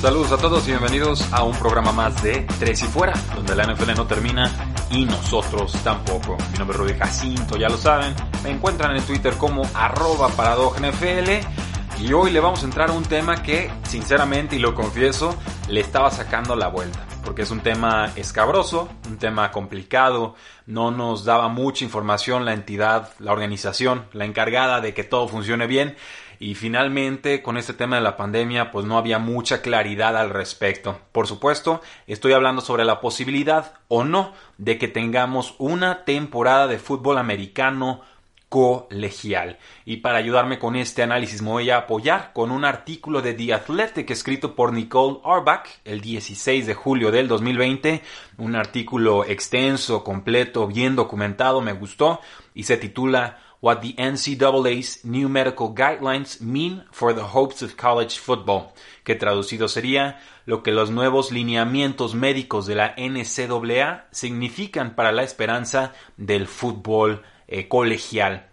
Saludos a todos y bienvenidos a un programa más de Tres y Fuera, donde la NFL no termina y nosotros tampoco. Mi nombre es Rudy Jacinto, ya lo saben. Me encuentran en Twitter como arroba NFL y hoy le vamos a entrar a un tema que, sinceramente y lo confieso, le estaba sacando la vuelta. Porque es un tema escabroso, un tema complicado, no nos daba mucha información la entidad, la organización, la encargada de que todo funcione bien y finalmente con este tema de la pandemia pues no había mucha claridad al respecto. Por supuesto, estoy hablando sobre la posibilidad o no de que tengamos una temporada de fútbol americano colegial. Y para ayudarme con este análisis me voy a apoyar con un artículo de The Athletic escrito por Nicole Arbach el 16 de julio del 2020. Un artículo extenso, completo, bien documentado, me gustó y se titula what the NCAA's new medical guidelines mean for the hopes of college football, que traducido sería lo que los nuevos lineamientos médicos de la NCAA significan para la esperanza del fútbol eh, colegial.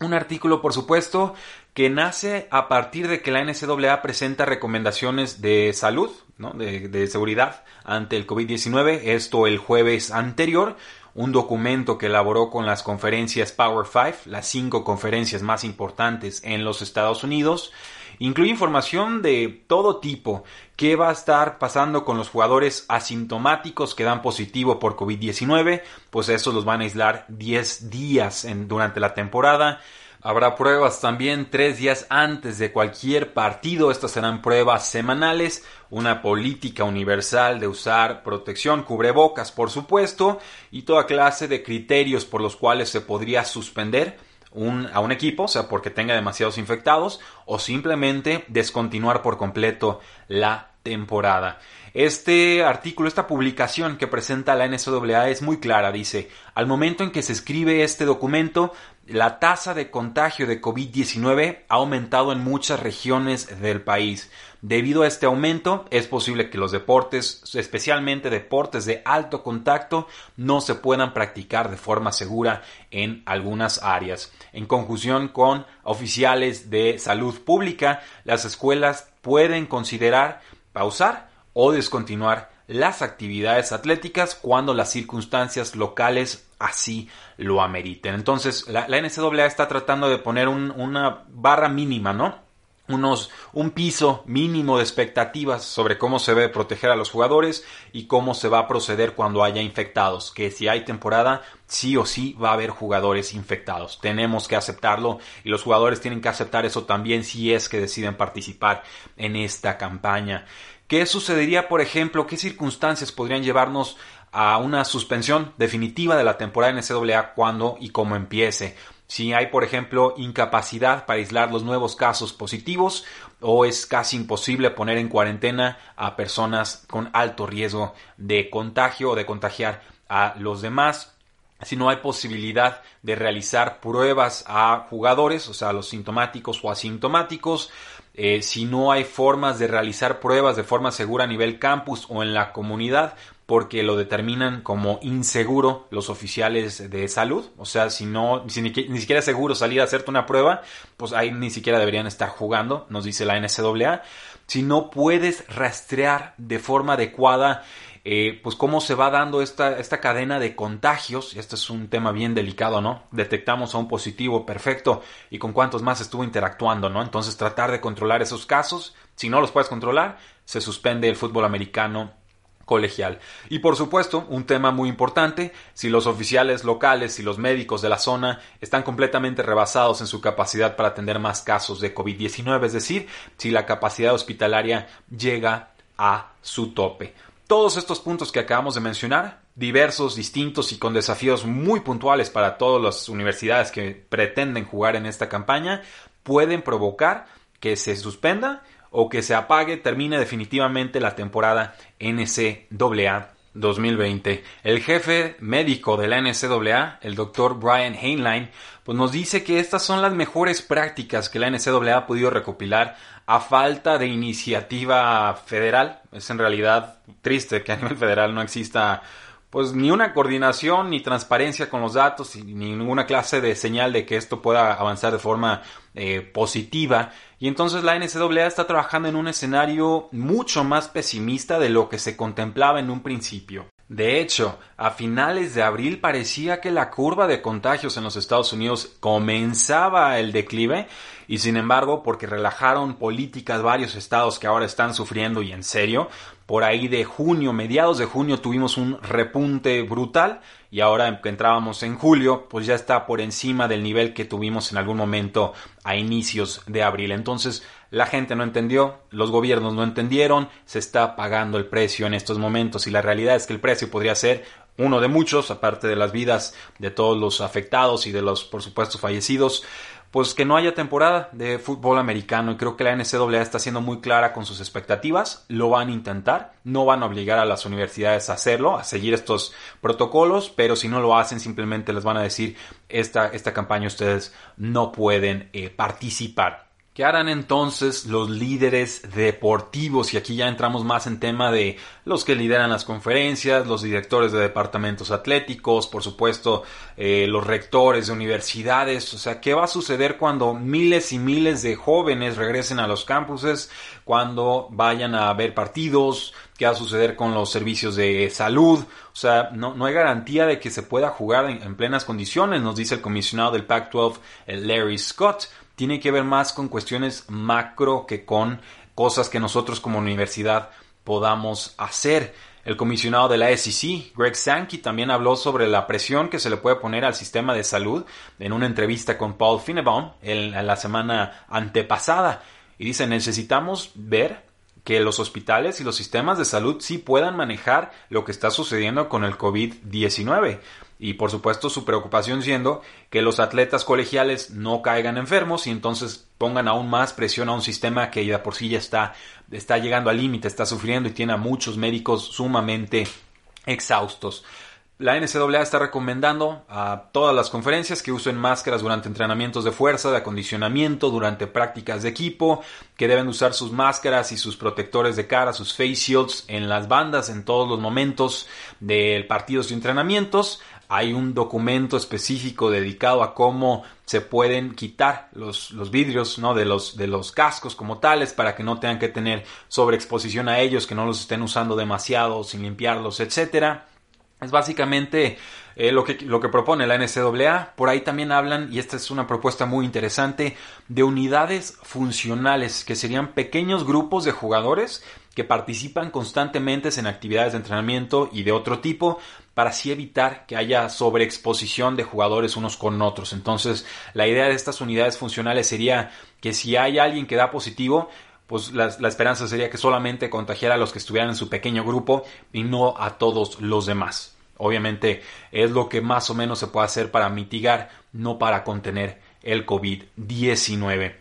Un artículo, por supuesto, que nace a partir de que la NCAA presenta recomendaciones de salud, de, de seguridad ante el COVID-19, esto el jueves anterior, un documento que elaboró con las conferencias Power Five, las cinco conferencias más importantes en los Estados Unidos. Incluye información de todo tipo. ¿Qué va a estar pasando con los jugadores asintomáticos que dan positivo por COVID-19? Pues eso los van a aislar 10 días durante la temporada. Habrá pruebas también tres días antes de cualquier partido. Estas serán pruebas semanales. Una política universal de usar protección, cubrebocas, por supuesto, y toda clase de criterios por los cuales se podría suspender a un equipo, o sea, porque tenga demasiados infectados, o simplemente descontinuar por completo la temporada. Este artículo, esta publicación que presenta la NCAA es muy clara, dice, al momento en que se escribe este documento, la tasa de contagio de COVID-19 ha aumentado en muchas regiones del país. Debido a este aumento, es posible que los deportes, especialmente deportes de alto contacto, no se puedan practicar de forma segura en algunas áreas. En conjunción con oficiales de salud pública, las escuelas pueden considerar pausar o descontinuar las actividades atléticas cuando las circunstancias locales así lo ameriten. Entonces, la, NCAA está tratando de poner una barra mínima, ¿no? Unos, un piso mínimo de expectativas sobre cómo se debe proteger a los jugadores y cómo se va a proceder cuando haya infectados. Que si hay temporada, sí o sí va a haber jugadores infectados. Tenemos que aceptarlo y los jugadores tienen que aceptar eso también si es que deciden participar en esta campaña. ¿Qué sucedería, por ejemplo? ¿Qué circunstancias podrían llevarnos a una suspensión definitiva de la temporada en NCAA cuando y cómo empiece? Si hay, por ejemplo, incapacidad para aislar los nuevos casos positivos o es casi imposible poner en cuarentena a personas con alto riesgo de contagio o de contagiar a los demás. Si no hay posibilidad de realizar pruebas a jugadores, o sea, a los sintomáticos o asintomáticos, eh, si no hay formas de realizar pruebas de forma segura a nivel campus o en la comunidad, porque lo determinan como inseguro los oficiales de salud. O sea, si no, si ni, siquiera es seguro salir a hacerte una prueba, pues ahí ni siquiera deberían estar jugando, nos dice la NCAA. Si no puedes rastrear de forma adecuada eh, pues cómo se va dando esta, esta cadena de contagios. Este es un tema bien delicado, ¿no? Detectamos a un positivo, perfecto, y con cuántos más estuvo interactuando, ¿no? Entonces tratar de controlar esos casos. Si no los puedes controlar, se suspende el fútbol americano colegial. Y por supuesto, un tema muy importante, si los oficiales locales y los médicos de la zona están completamente rebasados en su capacidad para atender más casos de COVID-19, es decir, si la capacidad hospitalaria llega a su tope. Todos estos puntos que acabamos de mencionar, diversos, distintos y con desafíos muy puntuales para todas las universidades que pretenden jugar en esta campaña, pueden provocar que se suspenda o que se apague, termine definitivamente la temporada NCAA 2020. El jefe médico de la NCAA, el doctor Brian Heinlein, pues nos dice que estas son las mejores prácticas que la NCAA ha podido recopilar a falta de iniciativa federal. Es en realidad triste que a nivel federal no exista pues ni una coordinación ni transparencia con los datos ni ninguna clase de señal de que esto pueda avanzar de forma eh, positiva. Y entonces la NCAA está trabajando en un escenario mucho más pesimista de lo que se contemplaba en un principio. De hecho, a finales de abril parecía que la curva de contagios en los Estados Unidos comenzaba el declive y sin embargo, porque relajaron políticas varios estados que ahora están sufriendo y en serio, por ahí de junio, mediados de junio tuvimos un repunte brutal y ahora que entrábamos en julio, pues ya está por encima del nivel que tuvimos en algún momento a inicios de abril. Entonces, la gente no entendió, los gobiernos no entendieron, se está pagando el precio en estos momentos y la realidad es que el precio podría ser uno de muchos, aparte de las vidas de todos los afectados y de los, por supuesto, fallecidos, pues que no haya temporada de fútbol americano. Y creo que la NCAA está siendo muy clara con sus expectativas, lo van a intentar, no van a obligar a las universidades a hacerlo, a seguir estos protocolos, pero si no lo hacen simplemente les van a decir esta, esta campaña ustedes no pueden eh, participar. ¿Qué harán entonces los líderes deportivos? Y aquí ya entramos más en tema de los que lideran las conferencias, los directores de departamentos atléticos, por supuesto, eh, los rectores de universidades. O sea, ¿qué va a suceder cuando miles y miles de jóvenes regresen a los campuses, cuando vayan a ver partidos? ¿Qué va a suceder con los servicios de salud? O sea, no, no hay garantía de que se pueda jugar en, en plenas condiciones, nos dice el comisionado del Pac-12, Larry Scott tiene que ver más con cuestiones macro que con cosas que nosotros como universidad podamos hacer. El comisionado de la SEC, Greg Sankey, también habló sobre la presión que se le puede poner al sistema de salud en una entrevista con Paul Finebaum en la semana antepasada. Y dice, necesitamos ver que los hospitales y los sistemas de salud sí puedan manejar lo que está sucediendo con el COVID-19 y por supuesto su preocupación siendo que los atletas colegiales no caigan enfermos y entonces pongan aún más presión a un sistema que ya por sí ya está, está llegando al límite, está sufriendo y tiene a muchos médicos sumamente exhaustos. La NCAA está recomendando a todas las conferencias que usen máscaras durante entrenamientos de fuerza, de acondicionamiento, durante prácticas de equipo, que deben usar sus máscaras y sus protectores de cara, sus face shields en las bandas en todos los momentos de partidos y entrenamientos, hay un documento específico dedicado a cómo se pueden quitar los, los vidrios ¿no? de, los, de los cascos como tales para que no tengan que tener sobreexposición a ellos, que no los estén usando demasiado sin limpiarlos, etcétera. Es básicamente eh, lo, que, lo que propone la NCAA. Por ahí también hablan, y esta es una propuesta muy interesante, de unidades funcionales, que serían pequeños grupos de jugadores que participan constantemente en actividades de entrenamiento y de otro tipo para así evitar que haya sobreexposición de jugadores unos con otros. Entonces, la idea de estas unidades funcionales sería que si hay alguien que da positivo, pues la, esperanza sería que solamente contagiara a los que estuvieran en su pequeño grupo y no a todos los demás. Obviamente es lo que más o menos se puede hacer para mitigar, no para contener el COVID-19.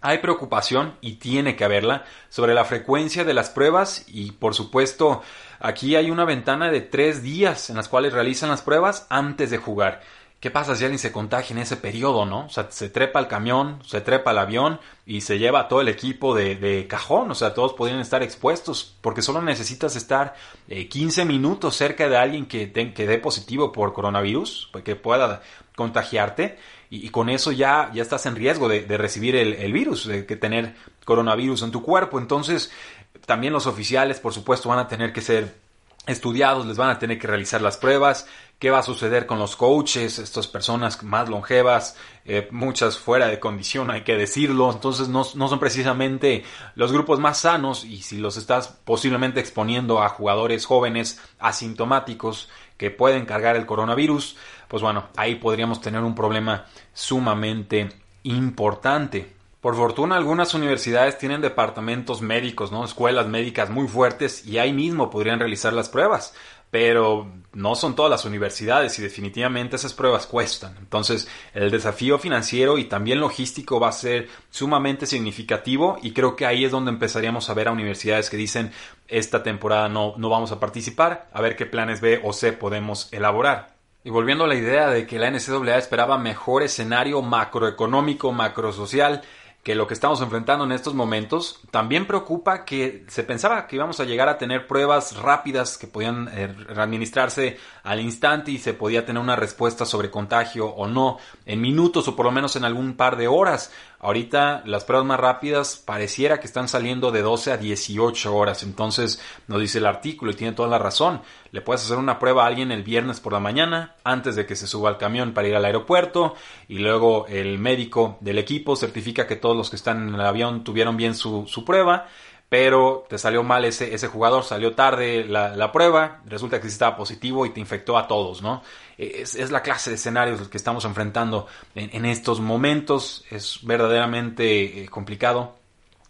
Hay preocupación, y tiene que haberla, sobre la frecuencia de las pruebas y por supuesto aquí hay una ventana de tres días en las cuales realizan las pruebas antes de jugar. ¿Qué pasa si alguien se contagia en ese periodo, no? O sea, se trepa al camión, se trepa al avión y se lleva todo el equipo de, cajón. O sea, todos podrían estar expuestos porque solo necesitas estar 15 eh, minutos cerca de alguien que, que dé positivo por coronavirus, que pueda contagiarte y, con eso ya, ya estás en riesgo de, recibir el, virus, de que tener coronavirus en tu cuerpo. Entonces, también los oficiales, por supuesto, van a tener que ser estudiados, les van a tener que realizar las pruebas, qué va a suceder con los coaches, estas personas más longevas, eh, muchas fuera de condición, hay que decirlo, entonces no, no, son precisamente los grupos más sanos y si los estás posiblemente exponiendo a jugadores jóvenes asintomáticos que pueden cargar el coronavirus, pues bueno, ahí podríamos tener un problema sumamente importante. Por fortuna algunas universidades tienen departamentos médicos, ¿no? Escuelas médicas muy fuertes y ahí mismo podrían realizar las pruebas pero no son todas las universidades y definitivamente esas pruebas cuestan. Entonces, el desafío financiero y también logístico va a ser sumamente significativo y creo que ahí es donde empezaríamos a ver a universidades que dicen esta temporada no, no vamos a participar, a ver qué planes B o C podemos elaborar. Y volviendo a la idea de que la NCAA esperaba mejor escenario macroeconómico, macrosocial, que lo que estamos enfrentando en estos momentos, también preocupa que se pensaba que íbamos a llegar a tener pruebas rápidas que podían eh, administrarse al instante y se podía tener una respuesta sobre contagio o no en minutos o por lo menos en algún par de horas. Ahorita las pruebas más rápidas pareciera que están saliendo de 12 a 18 horas. Entonces nos dice el artículo y tiene toda la razón. Le puedes hacer una prueba a alguien el viernes por la mañana antes de que se suba al camión para ir al aeropuerto y luego el médico del equipo certifica que todos los que están en el avión tuvieron bien su, su prueba pero te salió mal ese, ese jugador, salió tarde la, la, prueba, resulta que estaba positivo y te infectó a todos, ¿no? Es, es la clase de escenarios que estamos enfrentando en, en estos momentos, es verdaderamente eh, complicado.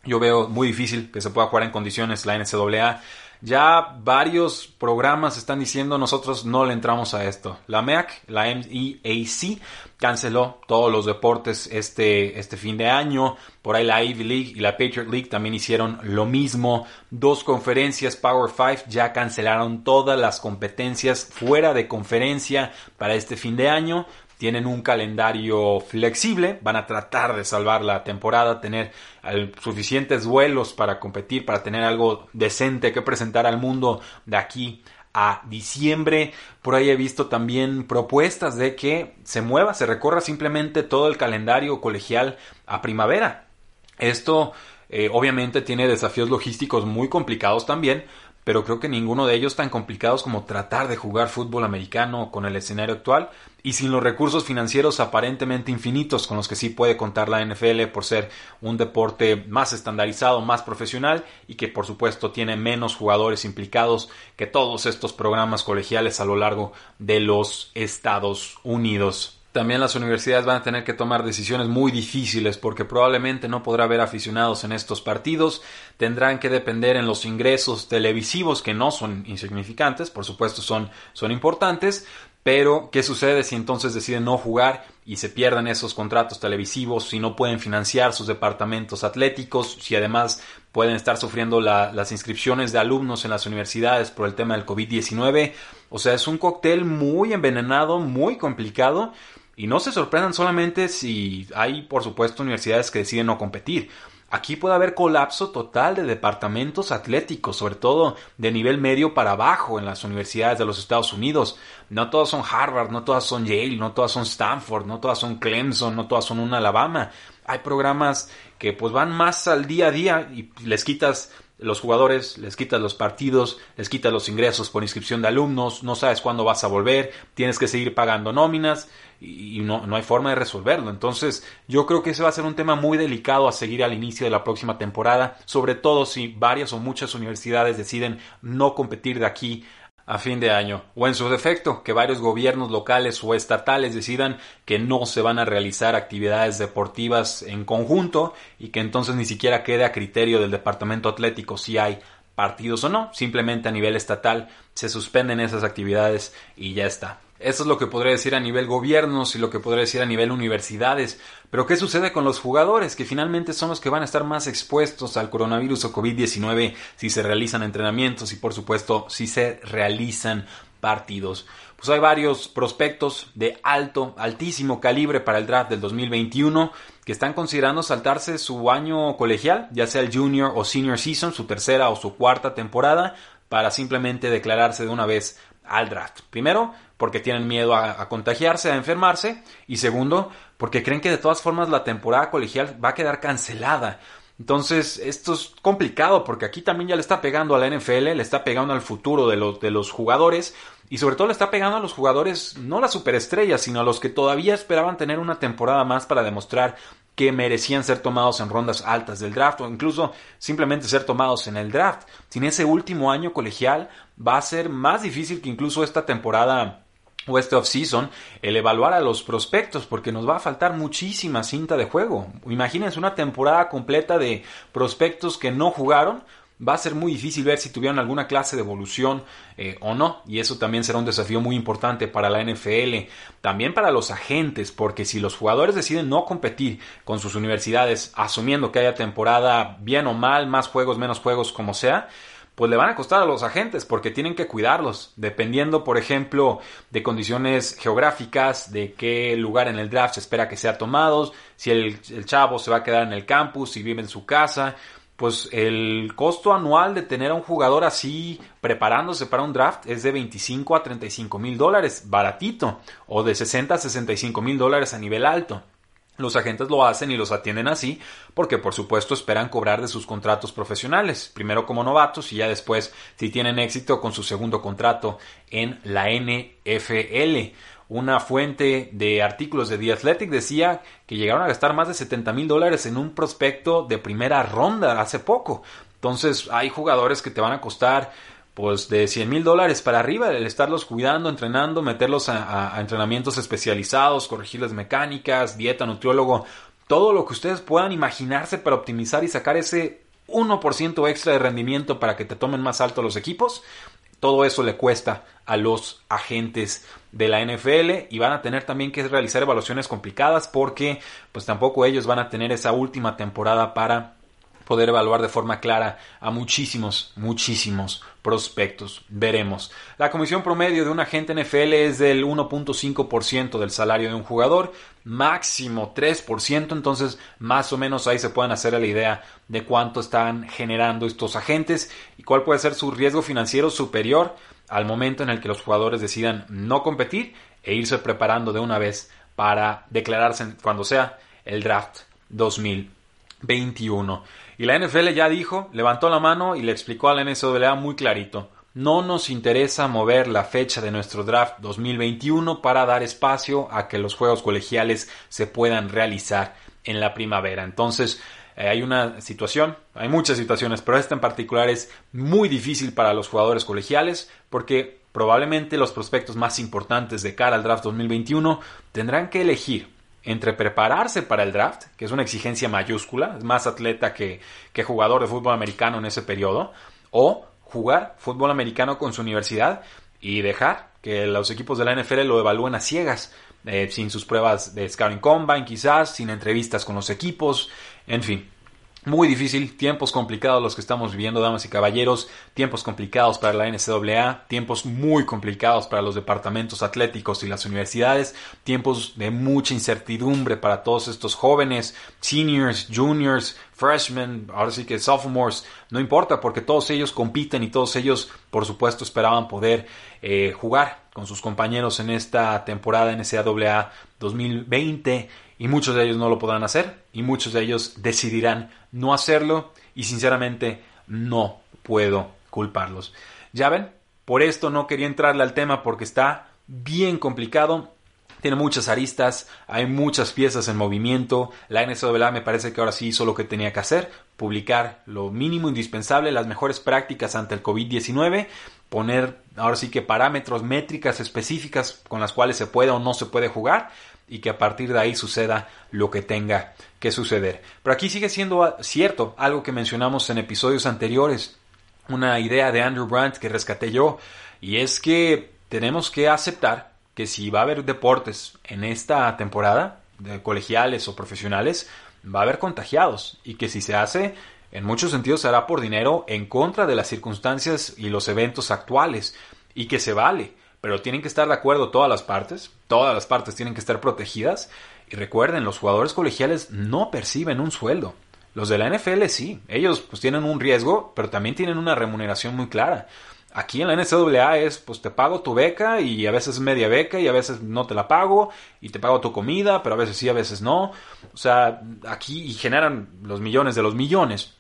Yo veo muy difícil que se pueda jugar en condiciones la NCAA. Ya varios programas están diciendo nosotros no le entramos a esto. La MEAC, la MEAC, canceló todos los deportes este, este fin de año. Por ahí la Ivy League y la Patriot League también hicieron lo mismo. Dos conferencias Power 5 ya cancelaron todas las competencias fuera de conferencia para este fin de año tienen un calendario flexible, van a tratar de salvar la temporada, tener suficientes vuelos para competir, para tener algo decente que presentar al mundo de aquí a diciembre. Por ahí he visto también propuestas de que se mueva, se recorra simplemente todo el calendario colegial a primavera. Esto eh, obviamente tiene desafíos logísticos muy complicados también, pero creo que ninguno de ellos tan complicados como tratar de jugar fútbol americano con el escenario actual y sin los recursos financieros aparentemente infinitos con los que sí puede contar la NFL por ser un deporte más estandarizado, más profesional y que por supuesto tiene menos jugadores implicados que todos estos programas colegiales a lo largo de los Estados Unidos. También las universidades van a tener que tomar decisiones muy difíciles porque probablemente no podrá haber aficionados en estos partidos, tendrán que depender en los ingresos televisivos que no son insignificantes, por supuesto son, son importantes, pero ¿qué sucede si entonces deciden no jugar y se pierden esos contratos televisivos, si no pueden financiar sus departamentos atléticos, si además pueden estar sufriendo las inscripciones de alumnos en las universidades por el tema del COVID-19? O sea, es un cóctel muy envenenado, muy complicado y no se sorprendan solamente si hay, por supuesto, universidades que deciden no competir. Aquí puede haber colapso total de departamentos atléticos, sobre todo de nivel medio para abajo en las universidades de los Estados Unidos. No todas son Harvard, no todas son Yale, no todas son Stanford, no todas son Clemson, no todas son un Alabama. Hay programas que pues van más al día a día y les quitas los jugadores, les quitas los partidos, les quitas los ingresos por inscripción de alumnos, no sabes cuándo vas a volver, tienes que seguir pagando nóminas y no, no hay forma de resolverlo. Entonces yo creo que ese va a ser un tema muy delicado a seguir al inicio de la próxima temporada, sobre todo si varias o muchas universidades deciden no competir de aquí a fin de año, o en su defecto, que varios gobiernos locales o estatales decidan que no se van a realizar actividades deportivas en conjunto y que entonces ni siquiera quede a criterio del departamento atlético si hay partidos o no, simplemente a nivel estatal se suspenden esas actividades y ya está. Eso es lo que podría decir a nivel gobiernos y lo que podría decir a nivel universidades. Pero ¿qué sucede con los jugadores? Que finalmente son los que van a estar más expuestos al coronavirus o COVID-19 si se realizan entrenamientos y por supuesto si se realizan partidos. Pues hay varios prospectos de alto, altísimo calibre para el draft del 2021 que están considerando saltarse su año colegial, ya sea el junior o senior season, su tercera o su cuarta temporada, para simplemente declararse de una vez al draft. Primero, porque tienen miedo a, contagiarse, a enfermarse. Y segundo, porque creen que de todas formas la temporada colegial va a quedar cancelada. Entonces, esto es complicado porque aquí también ya le está pegando a la NFL, le está pegando al futuro de los, de los jugadores y sobre todo le está pegando a los jugadores, no las superestrellas, sino a los que todavía esperaban tener una temporada más para demostrar que merecían ser tomados en rondas altas del draft o incluso simplemente ser tomados en el draft. Sin ese último año colegial va a ser más difícil que incluso esta temporada o este off-season, el evaluar a los prospectos, porque nos va a faltar muchísima cinta de juego. Imagínense una temporada completa de prospectos que no jugaron. Va a ser muy difícil ver si tuvieron alguna clase de evolución eh, o no, y eso también será un desafío muy importante para la NFL, también para los agentes, porque si los jugadores deciden no competir con sus universidades, asumiendo que haya temporada bien o mal, más juegos, menos juegos, como sea, pues le van a costar a los agentes porque tienen que cuidarlos, dependiendo, por ejemplo, de condiciones geográficas, de qué lugar en el draft se espera que sea tomado, si el, chavo se va a quedar en el campus, si vive en su casa, pues el costo anual de tener a un jugador así preparándose para un draft es de 25 a 35 mil dólares, baratito, o de 60 a 65 mil dólares a nivel alto. Los agentes lo hacen y los atienden así porque por supuesto esperan cobrar de sus contratos profesionales, primero como novatos y ya después si tienen éxito con su segundo contrato en la NFL. Una fuente de artículos de The Athletic decía que llegaron a gastar más de 70 mil dólares en un prospecto de primera ronda hace poco. Entonces hay jugadores que te van a costar pues de 100 mil dólares para arriba, el estarlos cuidando, entrenando, meterlos a, entrenamientos especializados, corregirles mecánicas, dieta, nutriólogo, todo lo que ustedes puedan imaginarse para optimizar y sacar ese 1% extra de rendimiento para que te tomen más alto los equipos, todo eso le cuesta a los agentes de la NFL y van a tener también que realizar evaluaciones complicadas porque pues tampoco ellos van a tener esa última temporada para poder evaluar de forma clara a muchísimos, muchísimos prospectos. Veremos. La comisión promedio de un agente NFL es del 1.5% del salario de un jugador, máximo 3%, entonces más o menos ahí se pueden hacer la idea de cuánto están generando estos agentes y cuál puede ser su riesgo financiero superior al momento en el que los jugadores decidan no competir e irse preparando de una vez para declararse cuando sea el draft 2021. Y la NFL ya dijo, levantó la mano y le explicó a la NCAA muy clarito. No nos interesa mover la fecha de nuestro draft 2021 para dar espacio a que los juegos colegiales se puedan realizar en la primavera. Entonces, eh, hay una situación, hay muchas situaciones, pero esta en particular es muy difícil para los jugadores colegiales porque probablemente los prospectos más importantes de cara al draft 2021 tendrán que elegir entre prepararse para el draft, que es una exigencia mayúscula, es más atleta que, jugador de fútbol americano en ese periodo, o jugar fútbol americano con su universidad y dejar que los equipos de la NFL lo evalúen a ciegas, eh, sin sus pruebas de scouting combine quizás, sin entrevistas con los equipos, en fin. Muy difícil, tiempos complicados los que estamos viviendo, damas y caballeros, tiempos complicados para la NCAA, tiempos muy complicados para los departamentos atléticos y las universidades, tiempos de mucha incertidumbre para todos estos jóvenes, seniors, juniors, freshmen, ahora sí que sophomores, no importa porque todos ellos compiten y todos ellos, por supuesto, esperaban poder eh, jugar con sus compañeros en esta temporada NCAA 2020 y muchos de ellos no lo podrán hacer y muchos de ellos decidirán no hacerlo y sinceramente no puedo culparlos. Ya ven, por esto no quería entrarle al tema porque está bien complicado. Tiene muchas aristas, hay muchas piezas en movimiento. La NCAA me parece que ahora sí hizo lo que tenía que hacer, publicar lo mínimo indispensable, las mejores prácticas ante el COVID-19, poner ahora sí que parámetros, métricas específicas con las cuales se puede o no se puede jugar y que a partir de ahí suceda lo que tenga que suceder. Pero aquí sigue siendo cierto algo que mencionamos en episodios anteriores, una idea de Andrew Brandt que rescaté yo, y es que tenemos que aceptar que si va a haber deportes en esta temporada, de colegiales o profesionales, va a haber contagiados y que si se hace, en muchos sentidos se hará por dinero en contra de las circunstancias y los eventos actuales y que se vale pero tienen que estar de acuerdo todas las partes, todas las partes tienen que estar protegidas y recuerden, los jugadores colegiales no perciben un sueldo. Los de la NFL sí, ellos pues tienen un riesgo, pero también tienen una remuneración muy clara. Aquí en la NCAA es, pues te pago tu beca y a veces media beca y a veces no te la pago y te pago tu comida, pero a veces sí, a veces no. O sea, aquí y generan los millones de los millones.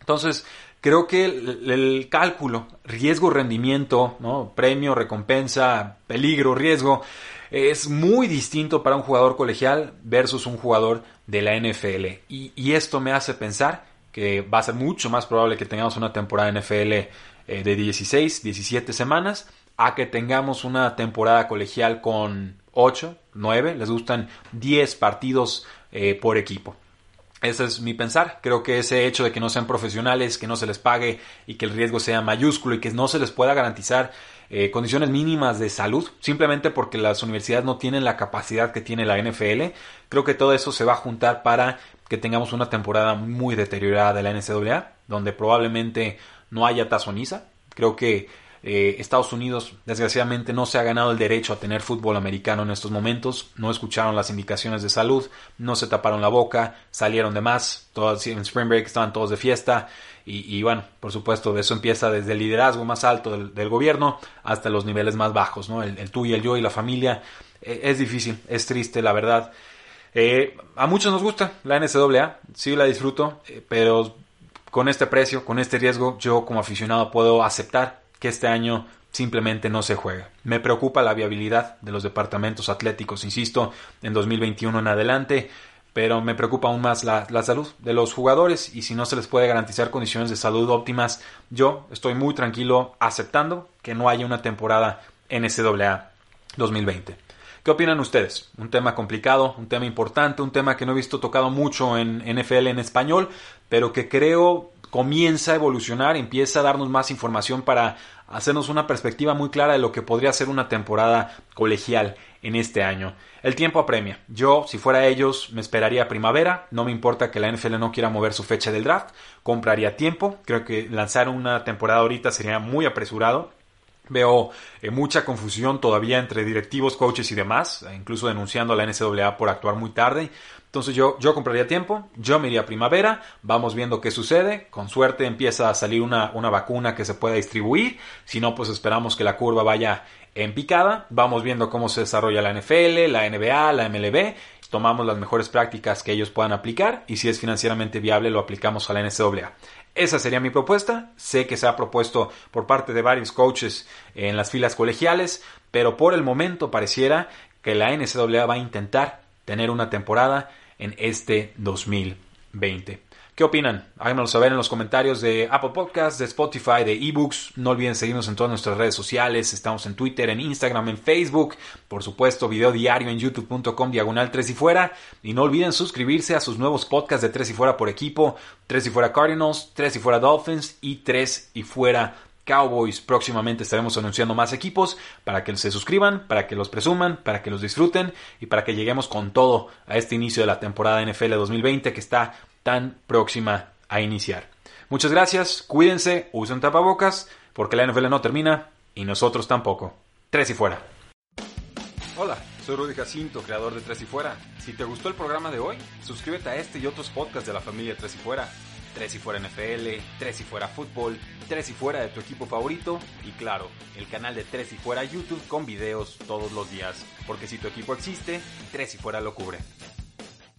Entonces, creo que el, cálculo, riesgo, rendimiento, ¿no? premio, recompensa, peligro, riesgo, es muy distinto para un jugador colegial versus un jugador de la NFL. Y, esto me hace pensar que va a ser mucho más probable que tengamos una temporada NFL eh, de 16, 17 semanas a que tengamos una temporada colegial con 8, 9, les gustan 10 partidos eh, por equipo. Ese es mi pensar. Creo que ese hecho de que no sean profesionales, que no se les pague y que el riesgo sea mayúsculo y que no se les pueda garantizar eh, condiciones mínimas de salud, simplemente porque las universidades no tienen la capacidad que tiene la NFL, creo que todo eso se va a juntar para que tengamos una temporada muy deteriorada de la NCAA, donde probablemente no haya tazoniza. Creo que eh, Estados Unidos, desgraciadamente, no se ha ganado el derecho a tener fútbol americano en estos momentos. No escucharon las indicaciones de salud, no se taparon la boca, salieron de más. Todos, en Spring Break estaban todos de fiesta. Y, bueno, por supuesto, eso empieza desde el liderazgo más alto del, gobierno hasta los niveles más bajos, ¿no? El, tú y el yo y la familia. Eh, es difícil, es triste, la verdad. Eh, a muchos nos gusta la NCAA, sí la disfruto, pero con este precio, con este riesgo, yo como aficionado puedo aceptar que este año simplemente no se juega. Me preocupa la viabilidad de los departamentos atléticos, insisto, en 2021 en adelante, pero me preocupa aún más la, salud de los jugadores y si no se les puede garantizar condiciones de salud óptimas, yo estoy muy tranquilo aceptando que no haya una temporada NCAA 2020. ¿Qué opinan ustedes? Un tema complicado, un tema importante, un tema que no he visto tocado mucho en NFL en español, pero que creo comienza a evolucionar, empieza a darnos más información para hacernos una perspectiva muy clara de lo que podría ser una temporada colegial en este año. El tiempo apremia. Yo, si fuera ellos, me esperaría primavera. No me importa que la NFL no quiera mover su fecha del draft. Compraría tiempo. Creo que lanzar una temporada ahorita sería muy apresurado. Veo eh, mucha confusión todavía entre directivos, coaches y demás, incluso denunciando a la NCAA por actuar muy tarde. Entonces yo, yo compraría tiempo, yo me iría a primavera, vamos viendo qué sucede, con suerte empieza a salir una, una vacuna que se pueda distribuir, si no pues esperamos que la curva vaya en picada, vamos viendo cómo se desarrolla la NFL, la NBA, la MLB, tomamos las mejores prácticas que ellos puedan aplicar y si es financieramente viable lo aplicamos a la NCAA. Esa sería mi propuesta. Sé que se ha propuesto por parte de varios coaches en las filas colegiales, pero por el momento pareciera que la NCAA va a intentar tener una temporada en este 2020. ¿Qué opinan? Háganmelo saber en los comentarios de Apple Podcasts, de Spotify, de eBooks. No olviden seguirnos en todas nuestras redes sociales. Estamos en Twitter, en Instagram, en Facebook. Por supuesto, video diario en youtube.com diagonal 3 y fuera. Y no olviden suscribirse a sus nuevos podcasts de 3 y fuera por equipo. 3 y fuera Cardinals, 3 y fuera Dolphins y 3 y fuera Cowboys. Próximamente estaremos anunciando más equipos para que se suscriban, para que los presuman, para que los disfruten y para que lleguemos con todo a este inicio de la temporada NFL 2020 que está tan próxima a iniciar. Muchas gracias, cuídense, usen tapabocas, porque la NFL no termina y nosotros tampoco. Tres y fuera. Hola, soy Rudy Jacinto, creador de Tres y Fuera. Si te gustó el programa de hoy, suscríbete a este y otros podcasts de la familia Tres y Fuera. Tres y fuera NFL, Tres y fuera fútbol, Tres y fuera de tu equipo favorito y claro, el canal de Tres y fuera YouTube con videos todos los días. Porque si tu equipo existe, Tres y fuera lo cubre.